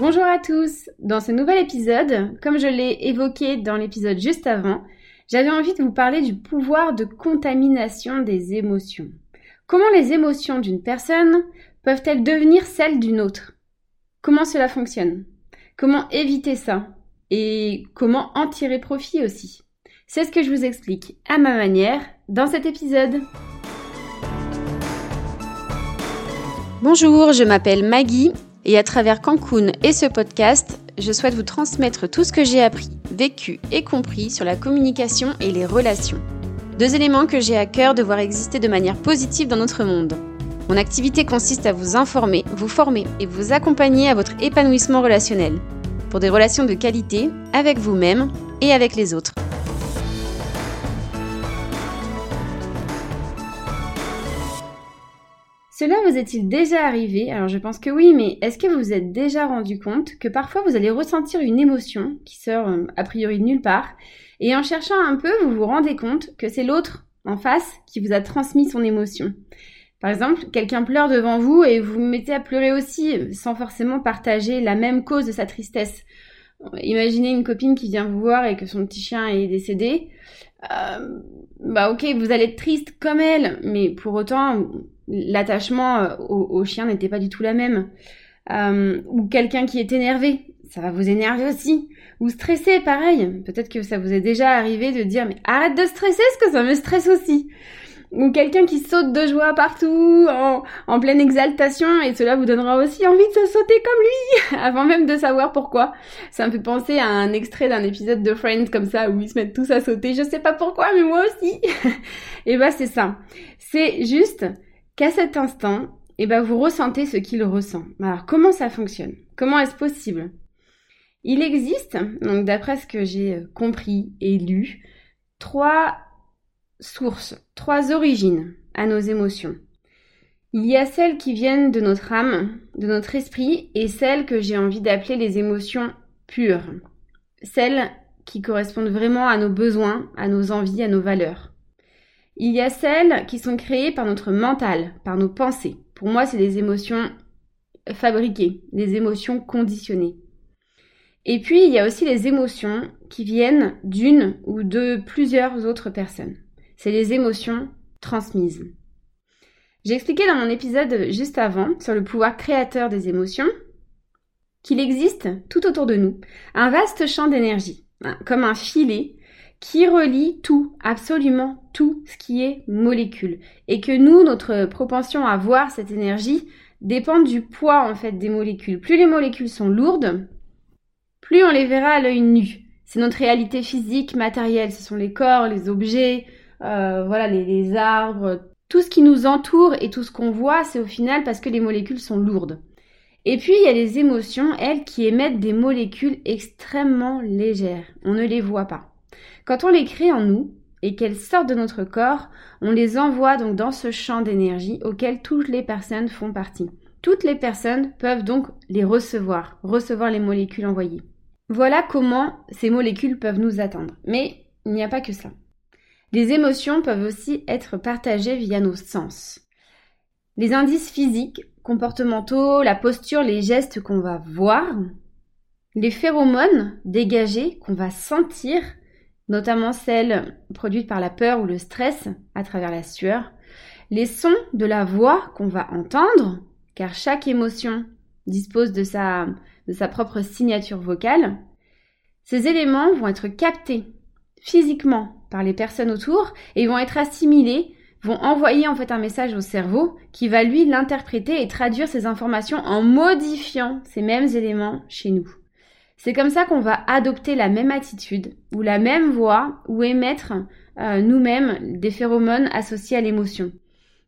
Bonjour à tous. Dans ce nouvel épisode, comme je l'ai évoqué dans l'épisode juste avant, j'avais envie de vous parler du pouvoir de contamination des émotions. Comment les émotions d'une personne peuvent-elles devenir celles d'une autre? Comment cela fonctionne? Comment éviter ça? Et comment en tirer profit aussi? C'est ce que je vous explique à ma manière dans cet épisode. Bonjour, je m'appelle Maggie et à travers Cancun et ce podcast, je souhaite vous transmettre tout ce que j'ai appris, vécu et compris sur la communication et les relations. Deux éléments que j'ai à cœur de voir exister de manière positive dans notre monde. Mon activité consiste à vous informer, vous former et vous accompagner à votre épanouissement relationnel, pour des relations de qualité avec vous-même et avec les autres. Cela vous est-il déjà arrivé? Alors je pense que oui, mais est-ce que vous vous êtes déjà rendu compte que parfois vous allez ressentir une émotion qui sort euh, a priori de nulle part, et en cherchant un peu, vous vous rendez compte que c'est l'autre en face qui vous a transmis son émotion. Par exemple, quelqu'un pleure devant vous et vous vous mettez à pleurer aussi sans forcément partager la même cause de sa tristesse. Imaginez une copine qui vient vous voir et que son petit chien est décédé. Euh, bah ok, vous allez être triste comme elle, mais pour autant, l'attachement euh, au, chien n'était pas du tout la même. Euh, ou quelqu'un qui est énervé, ça va vous énerver aussi. Ou stressé, pareil. Peut-être que ça vous est déjà arrivé de dire mais arrête de stresser, parce que ça me stresse aussi. Ou quelqu'un qui saute de joie partout, en, pleine exaltation, et cela vous donnera aussi envie de se sauter comme lui, avant même de savoir pourquoi. Ça me fait penser à un extrait d'un épisode de Friends comme ça, où ils se mettent tous à sauter, je sais pas pourquoi, mais moi aussi. et bah c'est ça. C'est juste qu'à cet instant, eh ben vous ressentez ce qu'il ressent. Alors comment ça fonctionne? Comment est-ce possible? Il existe, donc d'après ce que j'ai euh, compris et lu, trois sources, trois origines à nos émotions. Il y a celles qui viennent de notre âme, de notre esprit, et celles que j'ai envie d'appeler les émotions pures. Celles qui correspondent vraiment à nos besoins, à nos envies, à nos valeurs. Il y a celles qui sont créées par notre mental, par nos pensées. Pour moi, c'est des émotions fabriquées, des émotions conditionnées. Et puis, il y a aussi les émotions qui viennent d'une ou de plusieurs autres personnes. C'est les émotions transmises. J'ai expliqué dans mon épisode juste avant sur le pouvoir créateur des émotions qu'il existe tout autour de nous un vaste champ d'énergie, hein, comme un filet qui relie tout, absolument tout ce qui est molécule. Et que nous, notre propension à voir cette énergie dépend du poids en fait des molécules. Plus les molécules sont lourdes, plus on les verra à l'œil nu. C'est notre réalité physique, matérielle. Ce sont les corps, les objets, euh, voilà, les, les arbres, tout ce qui nous entoure et tout ce qu'on voit, c'est au final parce que les molécules sont lourdes. Et puis il y a les émotions, elles, qui émettent des molécules extrêmement légères. On ne les voit pas. Quand on les crée en nous et qu'elles sortent de notre corps, on les envoie donc dans ce champ d'énergie auquel toutes les personnes font partie. Toutes les personnes peuvent donc les recevoir, recevoir les molécules envoyées. Voilà comment ces molécules peuvent nous atteindre. Mais il n'y a pas que ça. Les émotions peuvent aussi être partagées via nos sens. Les indices physiques, comportementaux, la posture, les gestes qu'on va voir, les phéromones dégagés qu'on va sentir, notamment celles produites par la peur ou le stress à travers la sueur, les sons de la voix qu'on va entendre, car chaque émotion dispose de sa, de sa propre signature vocale, ces éléments vont être captés physiquement par les personnes autour et vont être assimilés, vont envoyer en fait un message au cerveau qui va lui l'interpréter et traduire ces informations en modifiant ces mêmes éléments chez nous. C'est comme ça qu'on va adopter la même attitude ou la même voix ou émettre euh, nous-mêmes des phéromones associés à l'émotion.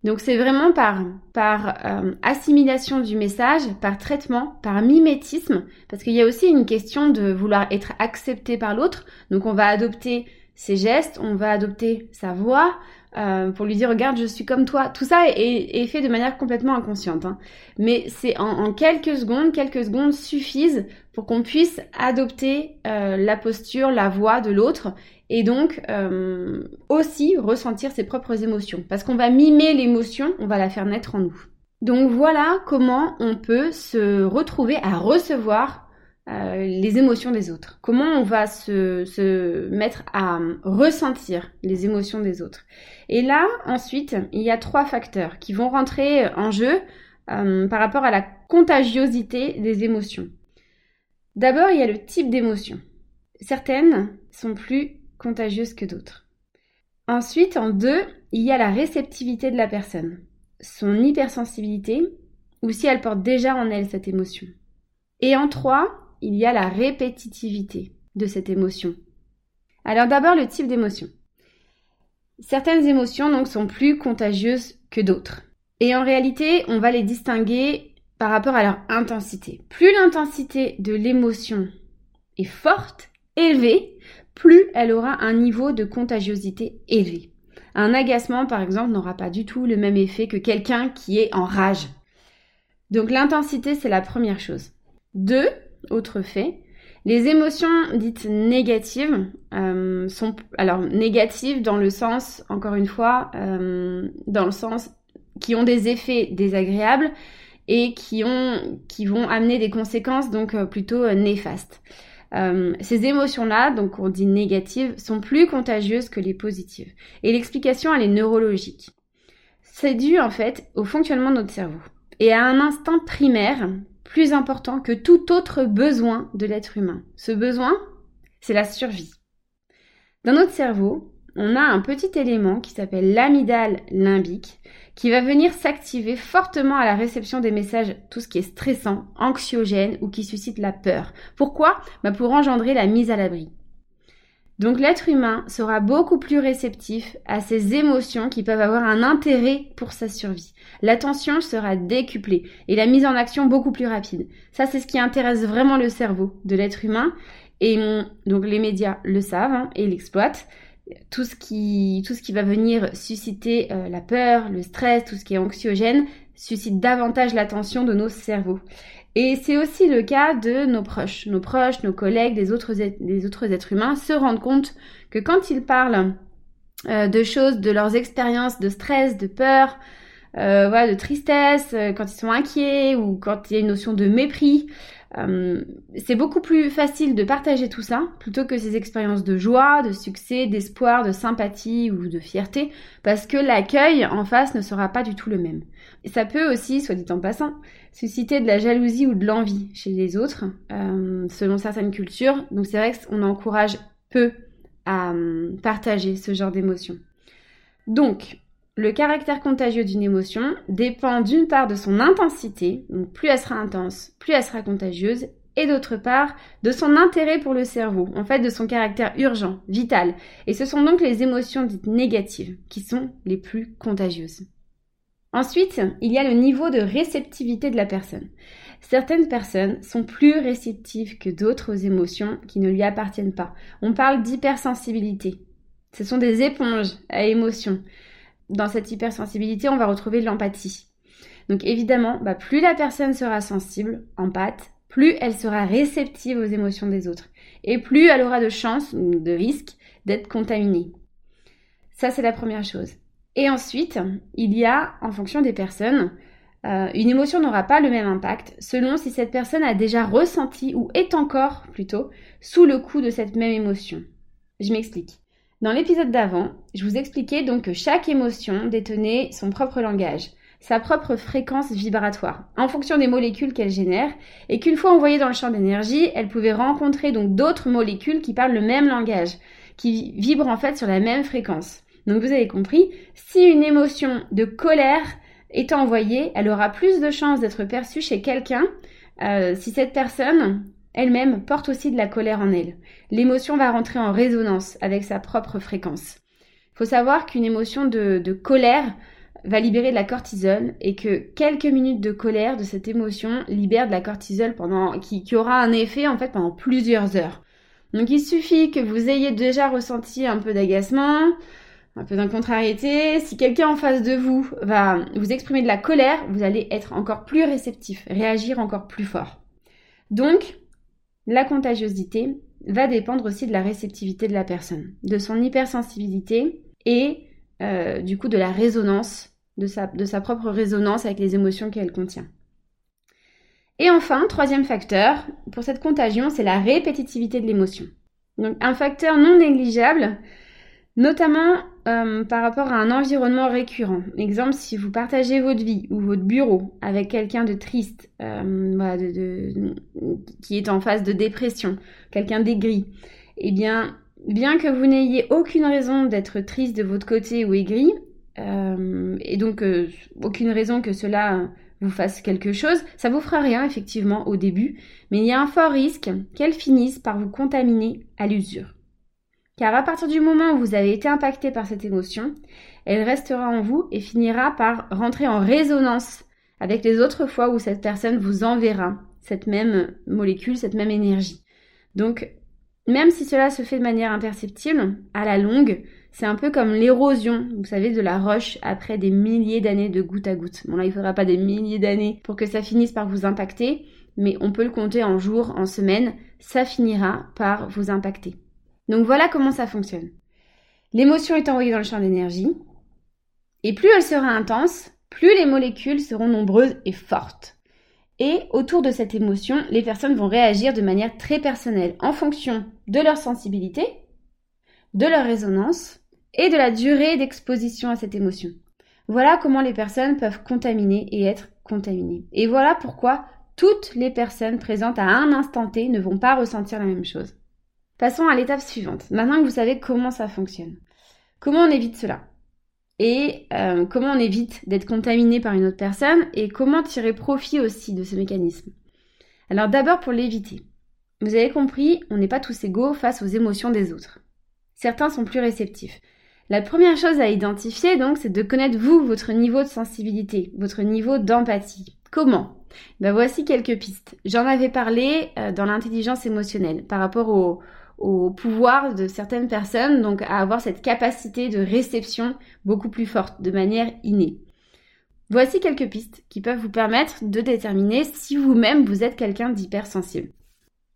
Donc c'est vraiment par, par euh, assimilation du message, par traitement, par mimétisme, parce qu'il y a aussi une question de vouloir être accepté par l'autre. Donc on va adopter ses gestes, on va adopter sa voix, euh, pour lui dire regarde je suis comme toi. Tout ça est, fait de manière complètement inconsciente. Hein. Mais c'est en, quelques secondes, quelques secondes suffisent pour qu'on puisse adopter euh, la posture, la voix de l'autre et donc euh, aussi ressentir ses propres émotions. Parce qu'on va mimer l'émotion, on va la faire naître en nous. Donc voilà comment on peut se retrouver à recevoir euh, les émotions des autres. Comment on va se, mettre à ressentir les émotions des autres. Et là, ensuite, il y a trois facteurs qui vont rentrer en jeu euh, par rapport à la contagiosité des émotions. D'abord, il y a le type d'émotion. Certaines sont plus contagieuses que d'autres. Ensuite, en deux, il y a la réceptivité de la personne son hypersensibilité ou si elle porte déjà en elle cette émotion. Et en trois, il y a la répétitivité de cette émotion. Alors d'abord le type d'émotion. Certaines émotions donc sont plus contagieuses que d'autres. Et en réalité, on va les distinguer par rapport à leur intensité. Plus l'intensité de l'émotion est forte, élevée, plus elle aura un niveau de contagiosité élevé. Un agacement, par exemple, n'aura pas du tout le même effet que quelqu'un qui est en rage. Donc l'intensité, c'est la première chose. Deux, autre fait, les émotions dites négatives euh, sont alors négatives dans le sens, encore une fois, euh, dans le sens qui ont des effets désagréables et qui ont qui vont amener des conséquences donc euh, plutôt néfastes. Ces émotions-là, donc on dit négatives, sont plus contagieuses que les positives. Et l'explication, elle est neurologique. C'est dû en fait au fonctionnement de notre cerveau et à un instinct primaire plus important que tout autre besoin de l'être humain. Ce besoin, c'est la survie. Dans notre cerveau, on a un petit élément qui s'appelle l'amygdale limbique qui va venir s'activer fortement à la réception des messages, tout ce qui est stressant, anxiogène ou qui suscite la peur. Pourquoi? Bah Pour engendrer la mise à l'abri. Donc l'être humain sera beaucoup plus réceptif à ces émotions qui peuvent avoir un intérêt pour sa survie. L'attention sera décuplée et la mise en action beaucoup plus rapide. Ça c'est ce qui intéresse vraiment le cerveau de l'être humain et donc les médias le savent hein, et l'exploitent tout ce qui, tout ce qui va venir susciter euh, la peur, le stress, tout ce qui est anxiogène, suscite davantage l'attention de nos cerveaux. Et c'est aussi le cas de nos proches. Nos proches, nos collègues, des autres, êtres humains se rendent compte que quand ils parlent euh, de choses, de leurs expériences de stress, de peur, euh, de tristesse, quand ils sont inquiets ou quand il y a une notion de mépris, euh, c'est beaucoup plus facile de partager tout ça plutôt que ces expériences de joie, de succès, d'espoir, de sympathie ou de fierté, parce que l'accueil en face ne sera pas du tout le même. Et ça peut aussi, soit dit en passant, susciter de la jalousie ou de l'envie chez les autres, euh, selon certaines cultures. Donc c'est vrai qu'on encourage peu à euh, partager ce genre d'émotions. Donc, le caractère contagieux d'une émotion dépend d'une part de son intensité, donc plus elle sera intense, plus elle sera contagieuse, et d'autre part de son intérêt pour le cerveau, en fait de son caractère urgent, vital. Et ce sont donc les émotions dites négatives qui sont les plus contagieuses. Ensuite, il y a le niveau de réceptivité de la personne. Certaines personnes sont plus réceptives que d'autres aux émotions qui ne lui appartiennent pas. On parle d'hypersensibilité. Ce sont des éponges à émotions dans cette hypersensibilité, on va retrouver l'empathie. Donc évidemment, bah, plus la personne sera sensible, empathe, plus elle sera réceptive aux émotions des autres. Et plus elle aura de chances de risques d'être contaminée. Ça, c'est la première chose. Et ensuite, il y a, en fonction des personnes, euh, une émotion n'aura pas le même impact selon si cette personne a déjà ressenti ou est encore, plutôt, sous le coup de cette même émotion. Je m'explique. Dans l'épisode d'avant, je vous expliquais donc que chaque émotion détenait son propre langage, sa propre fréquence vibratoire, en fonction des molécules qu'elle génère, et qu'une fois envoyée dans le champ d'énergie, elle pouvait rencontrer donc d'autres molécules qui parlent le même langage, qui vibrent en fait sur la même fréquence. Donc vous avez compris, si une émotion de colère est envoyée, elle aura plus de chances d'être perçue chez quelqu'un euh, si cette personne elle-même porte aussi de la colère en elle. L'émotion va rentrer en résonance avec sa propre fréquence. Il faut savoir qu'une émotion de, colère va libérer de la cortisol et que quelques minutes de colère de cette émotion libèrent de la cortisol pendant, qui, qui aura un effet en fait pendant plusieurs heures. Donc il suffit que vous ayez déjà ressenti un peu d'agacement, un peu d'incontrariété. Si quelqu'un en face de vous va vous exprimer de la colère, vous allez être encore plus réceptif, réagir encore plus fort. Donc, la contagiosité va dépendre aussi de la réceptivité de la personne, de son hypersensibilité et euh, du coup de la résonance de sa, de sa propre résonance avec les émotions qu'elle contient. Et enfin, troisième facteur, pour cette contagion, c'est la répétitivité de l'émotion. Donc un facteur non négligeable, notamment euh, par rapport à un environnement récurrent. Exemple, si vous partagez votre vie ou votre bureau avec quelqu'un de triste, euh, qui est en phase de dépression, quelqu'un d'aigri, eh bien, bien que vous n'ayez aucune raison d'être triste de votre côté ou aigri, euh, et donc aucune raison que cela vous fasse quelque chose, ça vous fera rien effectivement au début, mais il y a un fort risque qu'elle finisse par vous contaminer à l'usure. Car à partir du moment où vous avez été impacté par cette émotion, elle restera en vous et finira par rentrer en résonance avec les autres fois où cette personne vous enverra cette même molécule, cette même énergie. Donc, même si cela se fait de manière imperceptible, à la longue, c'est un peu comme l'érosion, vous savez, de la roche après des milliers d'années de goutte à goutte. Bon là, il faudra pas des milliers d'années pour que ça finisse par vous impacter, mais on peut le compter en jours, en semaines, ça finira par vous impacter. Donc voilà comment ça fonctionne. L'émotion est envoyée dans le champ d'énergie, et plus elle sera intense, plus les molécules seront nombreuses et fortes. Et autour de cette émotion, les personnes vont réagir de manière très personnelle en fonction de leur sensibilité, de leur résonance et de la durée d'exposition à cette émotion. Voilà comment les personnes peuvent contaminer et être contaminées. Et voilà pourquoi toutes les personnes présentes à un instant T ne vont pas ressentir la même chose. Passons à l'étape suivante. Maintenant que vous savez comment ça fonctionne, comment on évite cela? Et euh, comment on évite d'être contaminé par une autre personne Et comment tirer profit aussi de ce mécanisme? Alors d'abord pour l'éviter. Vous avez compris, on n'est pas tous égaux face aux émotions des autres. Certains sont plus réceptifs. La première chose à identifier donc, c'est de connaître vous, votre niveau de sensibilité, votre niveau d'empathie. Comment? Ben, Voici quelques pistes. J'en avais parlé euh, dans l'intelligence émotionnelle par rapport au, au pouvoir de certaines personnes, donc à avoir cette capacité de réception beaucoup plus forte, de manière innée. Voici quelques pistes qui peuvent vous permettre de déterminer si vous-même vous êtes quelqu'un d'hypersensible.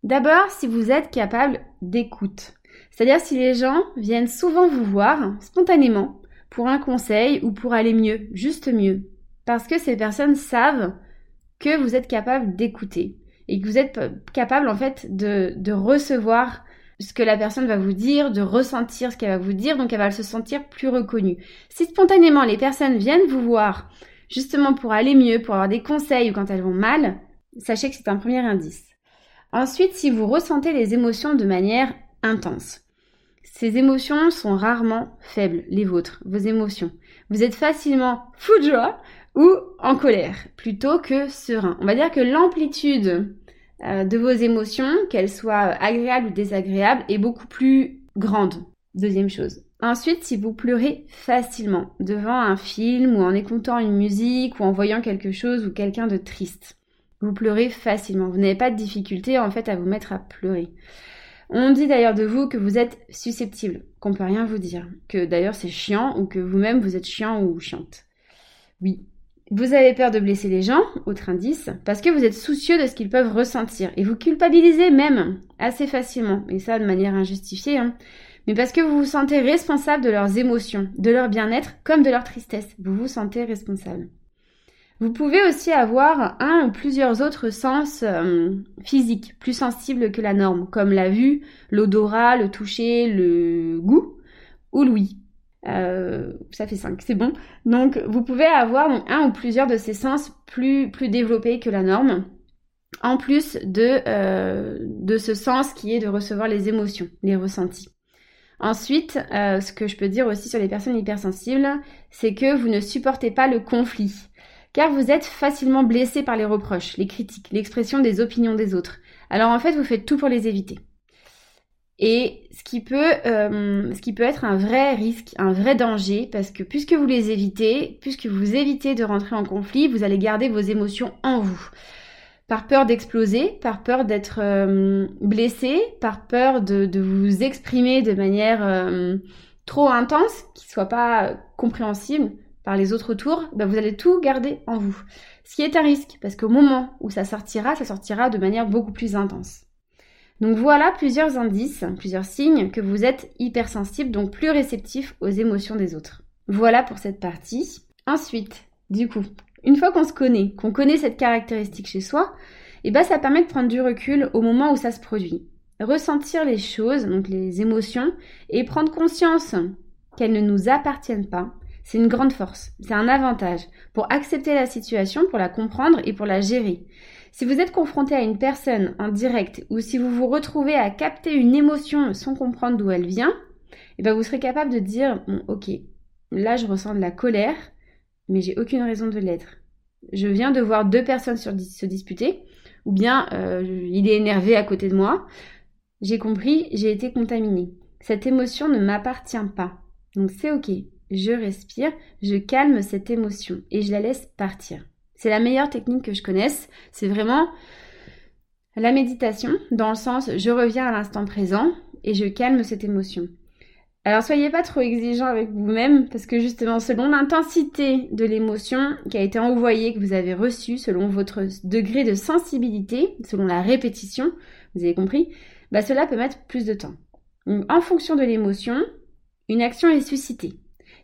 D'abord, si vous êtes capable d'écoute. C'est-à-dire si les gens viennent souvent vous voir spontanément pour un conseil ou pour aller mieux, juste mieux. Parce que ces personnes savent que vous êtes capable d'écouter et que vous êtes capable en fait de, de recevoir ce que la personne va vous dire, de ressentir ce qu'elle va vous dire, donc elle va se sentir plus reconnue. Si spontanément les personnes viennent vous voir justement pour aller mieux, pour avoir des conseils ou quand elles vont mal, sachez que c'est un premier indice. Ensuite, si vous ressentez les émotions de manière intense. Ces émotions sont rarement faibles, les vôtres, vos émotions. Vous êtes facilement fou de joie ou en colère, plutôt que serein. On va dire que l'amplitude de vos émotions, qu'elles soient agréables ou désagréables, est beaucoup plus grande. Deuxième chose. Ensuite, si vous pleurez facilement devant un film ou en écoutant une musique ou en voyant quelque chose ou quelqu'un de triste, vous pleurez facilement. Vous n'avez pas de difficulté en fait à vous mettre à pleurer. On dit d'ailleurs de vous que vous êtes susceptible, qu'on peut rien vous dire, que d'ailleurs c'est chiant ou que vous-même vous êtes chiant ou chiante. Oui, vous avez peur de blesser les gens, autre indice, parce que vous êtes soucieux de ce qu'ils peuvent ressentir. Et vous culpabilisez même assez facilement, et ça de manière injustifiée, hein. mais parce que vous vous sentez responsable de leurs émotions, de leur bien-être, comme de leur tristesse. Vous vous sentez responsable. Vous pouvez aussi avoir un ou plusieurs autres sens euh, physiques plus sensibles que la norme, comme la vue, l'odorat, le toucher, le goût ou l'ouïe. Euh, ça fait 5, c'est bon. Donc vous pouvez avoir un ou plusieurs de ces sens plus, plus développés que la norme, en plus de, euh, de ce sens qui est de recevoir les émotions, les ressentis. Ensuite, euh, ce que je peux dire aussi sur les personnes hypersensibles, c'est que vous ne supportez pas le conflit, car vous êtes facilement blessé par les reproches, les critiques, l'expression des opinions des autres. Alors en fait, vous faites tout pour les éviter. Et ce qui peut, euh, ce qui peut être un vrai risque, un vrai danger, parce que puisque vous les évitez, puisque vous évitez de rentrer en conflit, vous allez garder vos émotions en vous. Par peur d'exploser, par peur d'être euh, blessé, par peur de, de, vous exprimer de manière euh, trop intense, qui soit pas compréhensible par les autres autour, ben vous allez tout garder en vous. Ce qui est un risque, parce qu'au moment où ça sortira, ça sortira de manière beaucoup plus intense. Donc voilà plusieurs indices, plusieurs signes que vous êtes hypersensible, donc plus réceptif aux émotions des autres. Voilà pour cette partie. Ensuite, du coup, une fois qu'on se connaît, qu'on connaît cette caractéristique chez soi, et eh ben ça permet de prendre du recul au moment où ça se produit. Ressentir les choses, donc les émotions, et prendre conscience qu'elles ne nous appartiennent pas, c'est une grande force, c'est un avantage pour accepter la situation, pour la comprendre et pour la gérer. Si vous êtes confronté à une personne en direct ou si vous vous retrouvez à capter une émotion sans comprendre d'où elle vient, eh ben vous serez capable de dire ok, là je ressens de la colère, mais j'ai aucune raison de l'être. Je viens de voir deux personnes se disputer, ou bien euh, il est énervé à côté de moi. J'ai compris, j'ai été contaminée. Cette émotion ne m'appartient pas. Donc c'est ok. Je respire, je calme cette émotion et je la laisse partir. C'est la meilleure technique que je connaisse. C'est vraiment la méditation, dans le sens je reviens à l'instant présent et je calme cette émotion. Alors soyez pas trop exigeant avec vous-même parce que justement selon l'intensité de l'émotion qui a été envoyée, que vous avez reçue, selon votre degré de sensibilité, selon la répétition, vous avez compris, bah cela peut mettre plus de temps. en fonction de l'émotion, une action est suscitée.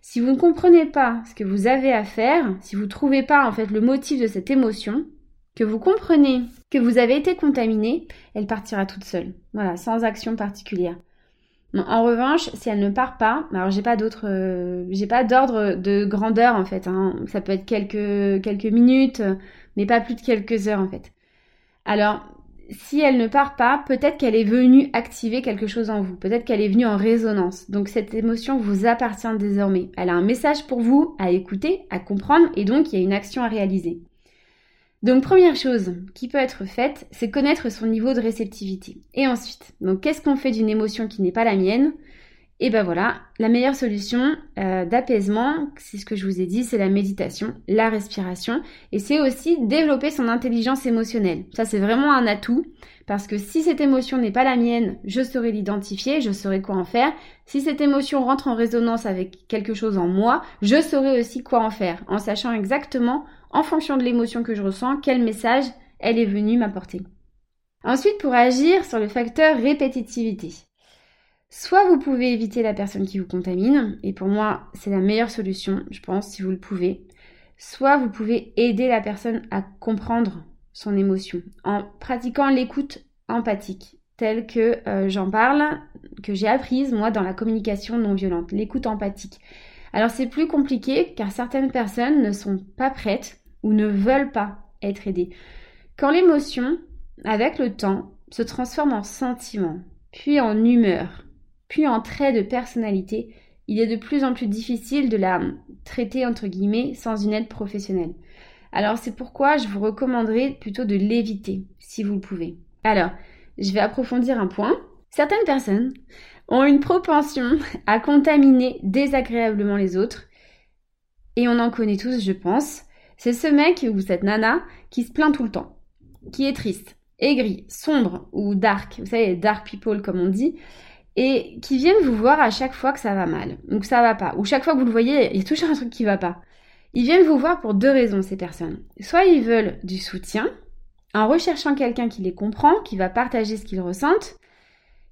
Si vous ne comprenez pas ce que vous avez à faire, si vous ne trouvez pas en fait le motif de cette émotion, que vous comprenez que vous avez été contaminé, elle partira toute seule. Voilà, sans action particulière en revanche, si elle ne part pas, alors j'ai pas d'autre, euh, j'ai pas d'ordre de grandeur en fait. Hein. Ça peut être quelques quelques minutes, mais pas plus de quelques heures en fait. Alors, si elle ne part pas, peut-être qu'elle est venue activer quelque chose en vous. Peut-être qu'elle est venue en résonance. Donc cette émotion vous appartient désormais. Elle a un message pour vous à écouter, à comprendre, et donc il y a une action à réaliser. Donc première chose qui peut être faite, c'est connaître son niveau de réceptivité. Et ensuite, donc qu'est-ce qu'on fait d'une émotion qui n'est pas la mienne? Et ben voilà, la meilleure solution euh, d'apaisement, c'est ce que je vous ai dit, c'est la méditation, la respiration, et c'est aussi développer son intelligence émotionnelle. Ça c'est vraiment un atout, parce que si cette émotion n'est pas la mienne, je saurai l'identifier, je saurai quoi en faire. Si cette émotion rentre en résonance avec quelque chose en moi, je saurai aussi quoi en faire, en sachant exactement en fonction de l'émotion que je ressens, quel message elle est venue m'apporter. Ensuite, pour agir sur le facteur répétitivité. Soit vous pouvez éviter la personne qui vous contamine, et pour moi c'est la meilleure solution, je pense, si vous le pouvez. Soit vous pouvez aider la personne à comprendre son émotion en pratiquant l'écoute empathique, telle que euh, j'en parle, que j'ai apprise moi dans la communication non violente, l'écoute empathique. Alors c'est plus compliqué car certaines personnes ne sont pas prêtes ou ne veulent pas être aidés. Quand l'émotion, avec le temps, se transforme en sentiment, puis en humeur, puis en trait de personnalité, il est de plus en plus difficile de la traiter entre guillemets sans une aide professionnelle. Alors c'est pourquoi je vous recommanderais plutôt de l'éviter si vous le pouvez. Alors, je vais approfondir un point. Certaines personnes ont une propension à contaminer désagréablement les autres et on en connaît tous, je pense. C'est ce mec ou cette nana qui se plaint tout le temps, qui est triste, aigri, sombre ou dark, vous savez, dark people comme on dit, et qui viennent vous voir à chaque fois que ça va mal, ou que ça va pas, ou chaque fois que vous le voyez, il y a toujours un truc qui va pas. Ils viennent vous voir pour deux raisons, ces personnes. Soit ils veulent du soutien, en recherchant quelqu'un qui les comprend, qui va partager ce qu'ils ressentent.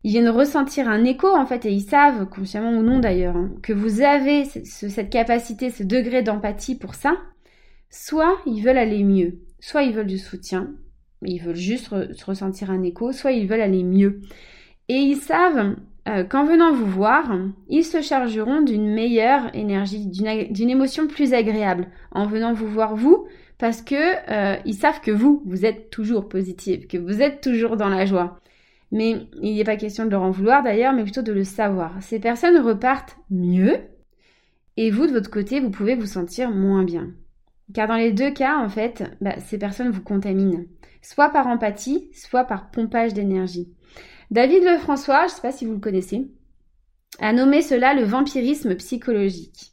Ils viennent ressentir un écho, en fait, et ils savent, consciemment ou non d'ailleurs, hein, que vous avez cette capacité, ce degré d'empathie pour ça. Soit ils veulent aller mieux, soit ils veulent du soutien, ils veulent juste se ressentir un écho, soit ils veulent aller mieux. Et ils savent euh, qu'en venant vous voir, ils se chargeront d'une meilleure énergie, d'une émotion plus agréable en venant vous voir vous, parce que euh, ils savent que vous, vous êtes toujours positive, que vous êtes toujours dans la joie. Mais il n'est pas question de leur en vouloir d'ailleurs, mais plutôt de le savoir. Ces personnes repartent mieux, et vous de votre côté, vous pouvez vous sentir moins bien. Car dans les deux cas, en fait, bah, ces personnes vous contaminent, soit par empathie, soit par pompage d'énergie. David Lefrançois, je ne sais pas si vous le connaissez, a nommé cela le vampirisme psychologique.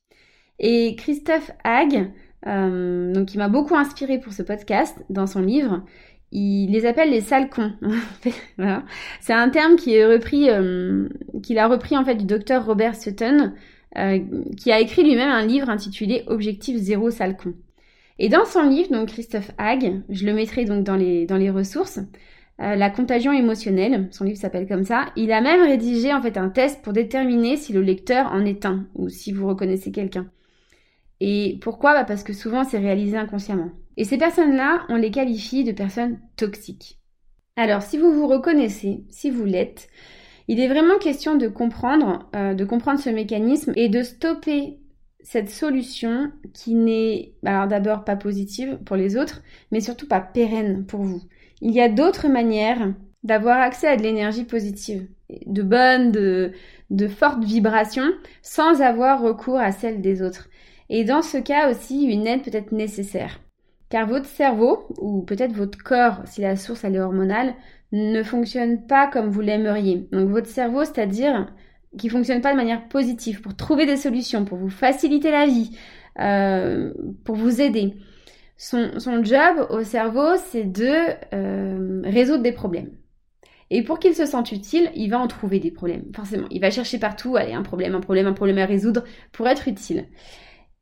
Et Christophe Hague, euh, donc qui m'a beaucoup inspiré pour ce podcast, dans son livre, il les appelle les salcons. voilà. C'est un terme qui est repris, euh, qu'il a repris en fait du docteur Robert Sutton, euh, qui a écrit lui-même un livre intitulé Objectif zéro salcon. Et dans son livre, donc Christophe Hague, je le mettrai donc dans les, dans les ressources, euh, La contagion émotionnelle, son livre s'appelle comme ça, il a même rédigé en fait un test pour déterminer si le lecteur en est un ou si vous reconnaissez quelqu'un. Et pourquoi? Bah Parce que souvent c'est réalisé inconsciemment. Et ces personnes-là, on les qualifie de personnes toxiques. Alors si vous vous reconnaissez, si vous l'êtes, il est vraiment question de comprendre, euh, de comprendre ce mécanisme et de stopper cette solution qui n'est alors d'abord pas positive pour les autres, mais surtout pas pérenne pour vous. Il y a d'autres manières d'avoir accès à de l'énergie positive, de bonnes, de, fortes vibrations, sans avoir recours à celle des autres. Et dans ce cas aussi, une aide peut être nécessaire. Car votre cerveau, ou peut-être votre corps, si la source elle est hormonale, ne fonctionne pas comme vous l'aimeriez. Donc votre cerveau, c'est-à-dire qui fonctionne pas de manière positive, pour trouver des solutions, pour vous faciliter la vie, euh, pour vous aider. Son, job au cerveau, c'est de euh, résoudre des problèmes. Et pour qu'il se sente utile, il va en trouver des problèmes, forcément. Il va chercher partout, allez, un problème, un problème, un problème à résoudre pour être utile.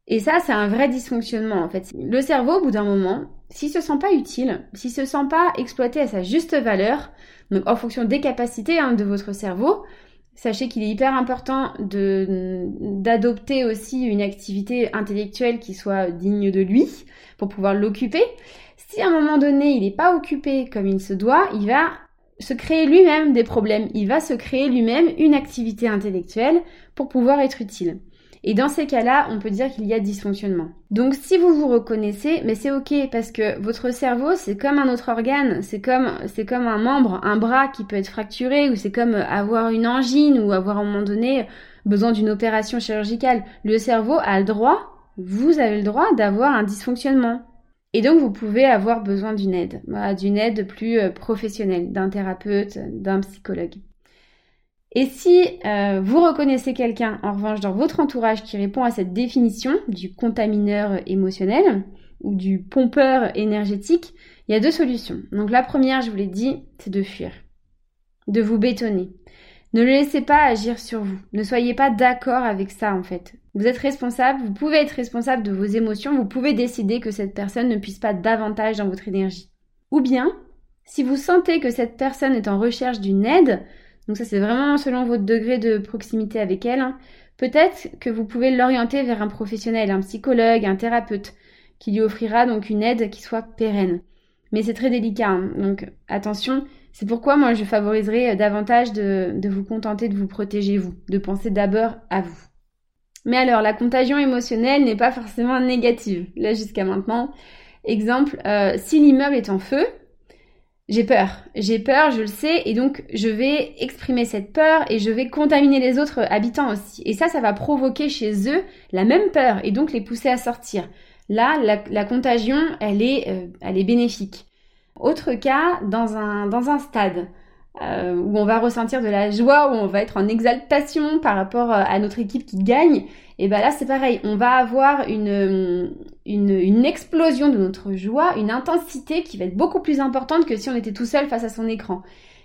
Et ça, c'est un vrai dysfonctionnement en fait. Le cerveau, au bout d'un moment, s'il se sent pas utile, s'il se sent pas exploité à sa juste valeur, donc en fonction des capacités hein, de votre cerveau, sachez qu'il est hyper important de d'adopter aussi une activité intellectuelle qui soit digne de lui pour pouvoir l'occuper. Si à un moment donné il n'est pas occupé comme il se doit, il va se créer lui-même des problèmes. Il va se créer lui-même une activité intellectuelle pour pouvoir être utile. Et dans ces cas-là, on peut dire qu'il y a dysfonctionnement. Donc si vous vous reconnaissez, mais c'est ok parce que votre cerveau, c'est comme un autre organe, c'est comme c'est comme un membre, un bras qui peut être fracturé ou c'est comme avoir une angine ou avoir à un moment donné besoin d'une opération chirurgicale. Le cerveau a le droit, vous avez le droit d'avoir un dysfonctionnement. Et donc vous pouvez avoir besoin d'une aide, d'une aide plus euh, professionnelle, d'un thérapeute, d'un psychologue. Et si euh, vous reconnaissez quelqu'un, en revanche, dans votre entourage qui répond à cette définition du contamineur émotionnel ou du pompeur énergétique, il y a deux solutions. Donc la première, je vous l'ai dit, c'est de fuir, de vous bétonner. Ne le laissez pas agir sur vous. Ne soyez pas d'accord avec ça en fait. Vous êtes responsable, vous pouvez être responsable de vos émotions, vous pouvez décider que cette personne ne puisse pas davantage dans votre énergie. Ou bien, si vous sentez que cette personne est en recherche d'une aide, donc ça c'est vraiment selon votre degré de proximité avec elle. Hein. Peut-être que vous pouvez l'orienter vers un professionnel, un psychologue, un thérapeute, qui lui offrira donc une aide qui soit pérenne. Mais c'est très délicat, hein. donc attention. C'est pourquoi moi je favoriserai davantage de, de vous contenter de vous protéger vous, de penser d'abord à vous. Mais alors, la contagion émotionnelle n'est pas forcément négative, là jusqu'à maintenant. Exemple, euh, si l'immeuble est en feu, j'ai peur. J'ai peur, je le sais, et donc je vais exprimer cette peur et je vais contaminer les autres habitants aussi. Et ça, ça va provoquer chez eux la même peur et donc les pousser à sortir. Là, la, contagion, elle est, euh, elle est bénéfique. Autre cas, dans un, dans un stade. Euh, où on va ressentir de la joie, où on va être en exaltation par rapport euh, à notre équipe qui gagne, et ben là c'est pareil, on va avoir une, une, une, explosion de notre joie, une intensité qui va être beaucoup plus importante que si on était tout seul face à son écran.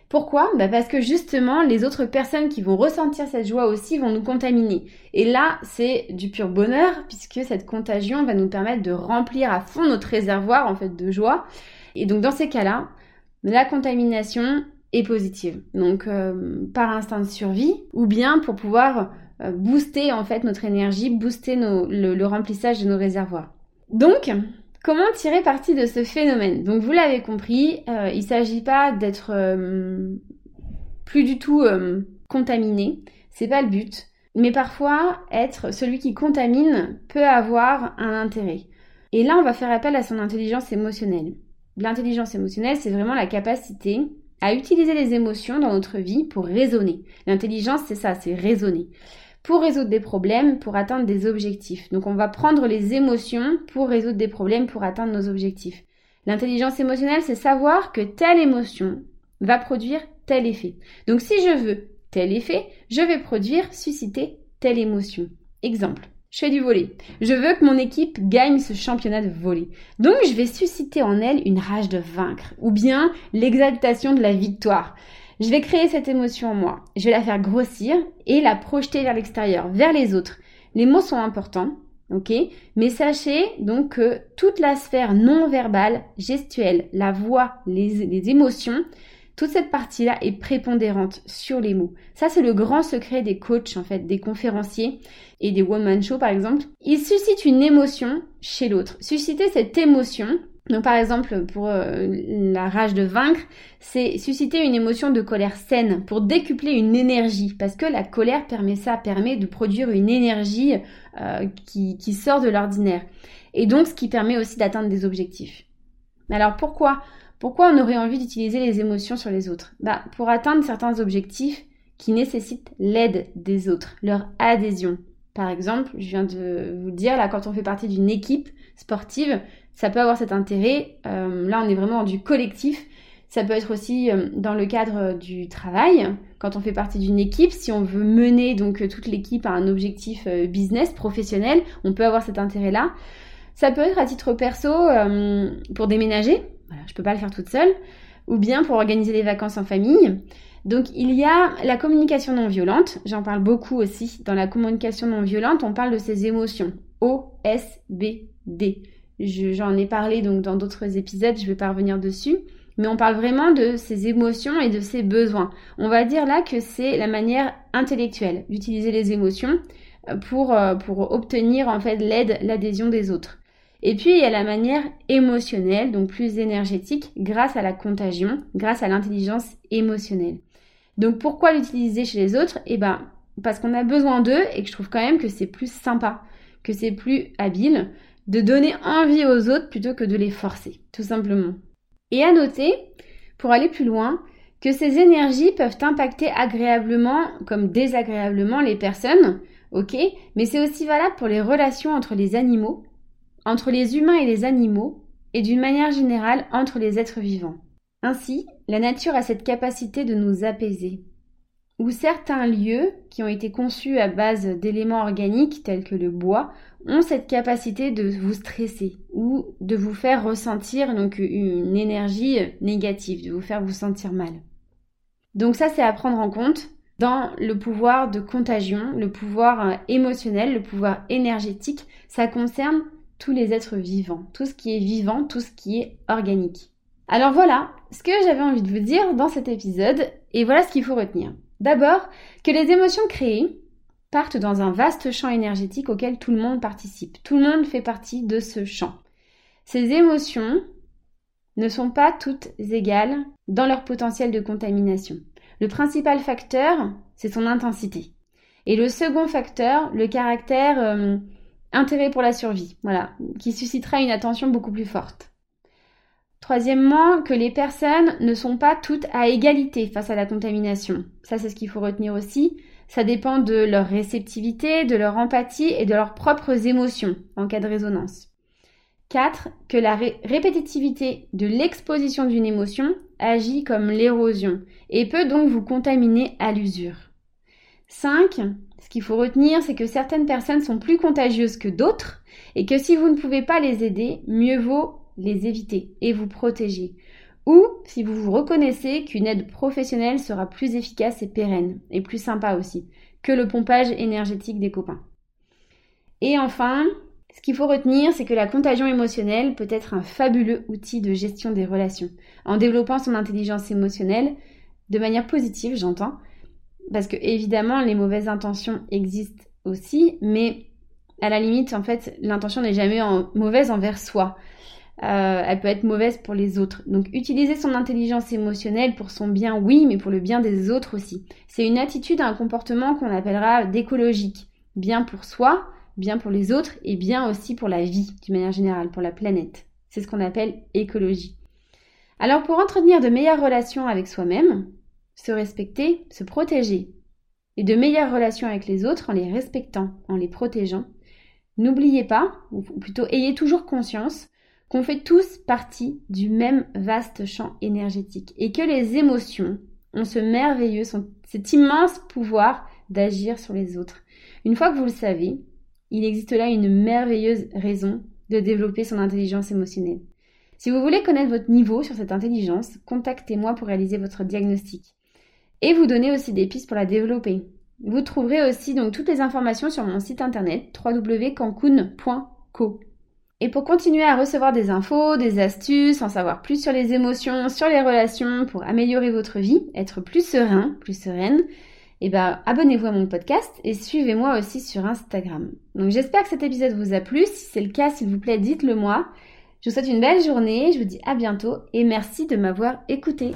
Pourquoi? Bah Parce que justement, les autres personnes qui vont ressentir cette joie aussi vont nous contaminer. Et là, c'est du pur bonheur, puisque cette contagion va nous permettre de remplir à fond notre réservoir en fait de joie. Et donc dans ces cas-là, la contamination, et positive. Donc euh, par instinct de survie ou bien pour pouvoir euh, booster en fait notre énergie, booster le, remplissage de nos réservoirs. Donc comment tirer parti de ce phénomène? Donc vous l'avez compris, euh, il ne s'agit pas d'être plus du tout contaminé, c'est pas le but. Mais parfois, être celui qui contamine peut avoir un intérêt. Et là, on va faire appel à son intelligence émotionnelle. L'intelligence émotionnelle, c'est vraiment la capacité à utiliser les émotions dans notre vie pour raisonner. L'intelligence, c'est ça, c'est raisonner. Pour résoudre des problèmes, pour atteindre des objectifs. Donc on va prendre les émotions pour résoudre des problèmes, pour atteindre nos objectifs. L'intelligence émotionnelle, c'est savoir que telle émotion va produire tel effet. Donc si je veux tel effet, je vais produire, susciter telle émotion. Exemple. Je fais du volet. Je veux que mon équipe gagne ce championnat de volet. Donc je vais susciter en elle une rage de vaincre ou bien l'exaltation de la victoire. Je vais créer cette émotion en moi. Je vais la faire grossir et la projeter vers l'extérieur, vers les autres. Les mots sont importants, ok? Mais sachez donc que toute la sphère non verbale, gestuelle, la voix, les, les émotions toute cette partie-là est prépondérante sur les mots. Ça, c'est le grand secret des coachs, en fait, des conférenciers et des one-man shows, par exemple. Ils suscitent une émotion chez l'autre. Susciter cette émotion, donc par exemple pour euh, la rage de vaincre, c'est susciter une émotion de colère saine pour décupler une énergie parce que la colère permet ça, permet de produire une énergie euh, qui, qui sort de l'ordinaire et donc ce qui permet aussi d'atteindre des objectifs. Alors pourquoi pourquoi on aurait envie d'utiliser les émotions sur les autres? Bah, Pour atteindre certains objectifs qui nécessitent l'aide des autres, leur adhésion. Par exemple, je viens de vous dire, là, quand on fait partie d'une équipe sportive, ça peut avoir cet intérêt. Euh, là, on est vraiment du collectif. Ça peut être aussi euh, dans le cadre du travail, quand on fait partie d'une équipe, si on veut mener donc toute l'équipe à un objectif euh, business, professionnel, on peut avoir cet intérêt-là. Ça peut être à titre perso pour déménager, voilà, je peux pas le faire toute seule, ou bien pour organiser des vacances en famille. Donc il y a la communication non violente, j'en parle beaucoup aussi. Dans la communication non violente, on parle de ces émotions. O, S, B, D. J'en ai parlé donc dans d'autres épisodes, je vais pas revenir dessus. Mais on parle vraiment de ces émotions et de ces besoins. On va dire là que c'est la manière intellectuelle d'utiliser les émotions pour, euh, pour obtenir en fait l'aide, l'adhésion des autres. Et puis il y a la manière émotionnelle, donc plus énergétique, grâce à la contagion, grâce à l'intelligence émotionnelle. Donc pourquoi l'utiliser chez les autres? Eh ben parce qu'on a besoin d'eux et que je trouve quand même que c'est plus sympa, que c'est plus habile de donner envie aux autres plutôt que de les forcer, tout simplement. Et à noter, pour aller plus loin, que ces énergies peuvent impacter agréablement comme désagréablement les personnes, ok? Mais c'est aussi valable pour les relations entre les animaux, entre les humains et les animaux, et d'une manière générale entre les êtres vivants. Ainsi, la nature a cette capacité de nous apaiser. Ou certains lieux, qui ont été conçus à base d'éléments organiques tels que le bois, ont cette capacité de vous stresser ou de vous faire ressentir donc une énergie négative, de vous faire vous sentir mal. Donc ça c'est à prendre en compte dans le pouvoir de contagion, le pouvoir euh, émotionnel, le pouvoir énergétique, ça concerne tous les êtres vivants, tout ce qui est vivant, tout ce qui est organique. Alors voilà ce que j'avais envie de vous dire dans cet épisode, et voilà ce qu'il faut retenir. D'abord, que les émotions créées partent dans un vaste champ énergétique auquel tout le monde participe. Tout le monde fait partie de ce champ. Ces émotions ne sont pas toutes égales dans leur potentiel de contamination. Le principal facteur, c'est son intensité. Et le second facteur, le caractère euh, intérêt pour la survie, voilà, qui suscitera une attention beaucoup plus forte. Troisièmement, que les personnes ne sont pas toutes à égalité face à la contamination. Ça, c'est ce qu'il faut retenir aussi. Ça dépend de leur réceptivité, de leur empathie et de leurs propres émotions en cas de résonance. 4. Que la répétitivité de l'exposition d'une émotion agit comme l'érosion et peut donc vous contaminer à l'usure. 5. Ce qu'il faut retenir, c'est que certaines personnes sont plus contagieuses que d'autres et que si vous ne pouvez pas les aider, mieux vaut les éviter et vous protéger. Ou si vous vous reconnaissez qu'une aide professionnelle sera plus efficace et pérenne, et plus sympa aussi, que le pompage énergétique des copains. Et enfin, ce qu'il faut retenir, c'est que la contagion émotionnelle peut être un fabuleux outil de gestion des relations. En développant son intelligence émotionnelle, de manière positive, j'entends, parce que évidemment les mauvaises intentions existent aussi, mais à la limite, en fait, l'intention n'est jamais mauvaise envers soi. Euh, elle peut être mauvaise pour les autres. Donc utiliser son intelligence émotionnelle pour son bien, oui, mais pour le bien des autres aussi. C'est une attitude, un comportement qu'on appellera d'écologique. Bien pour soi, bien pour les autres et bien aussi pour la vie, d'une manière générale, pour la planète. C'est ce qu'on appelle écologie. Alors pour entretenir de meilleures relations avec soi-même, se respecter, se protéger, et de meilleures relations avec les autres en les respectant, en les protégeant. N'oubliez pas, ou plutôt ayez toujours conscience, qu'on fait tous partie du même vaste champ énergétique et que les émotions ont ce merveilleux, cet immense pouvoir d'agir sur les autres. Une fois que vous le savez, il existe là une merveilleuse raison de développer son intelligence émotionnelle. Si vous voulez connaître votre niveau sur cette intelligence, contactez-moi pour réaliser votre diagnostic et vous donner aussi des pistes pour la développer. Vous trouverez aussi donc toutes les informations sur mon site internet www.cancun.co. Et pour continuer à recevoir des infos, des astuces, en savoir plus sur les émotions, sur les relations, pour améliorer votre vie, être plus serein, plus sereine, eh ben, abonnez-vous à mon podcast et suivez-moi aussi sur Instagram. Donc j'espère que cet épisode vous a plu. Si c'est le cas, s'il vous plaît, dites-le moi. Je vous souhaite une belle journée, je vous dis à bientôt et merci de m'avoir écouté.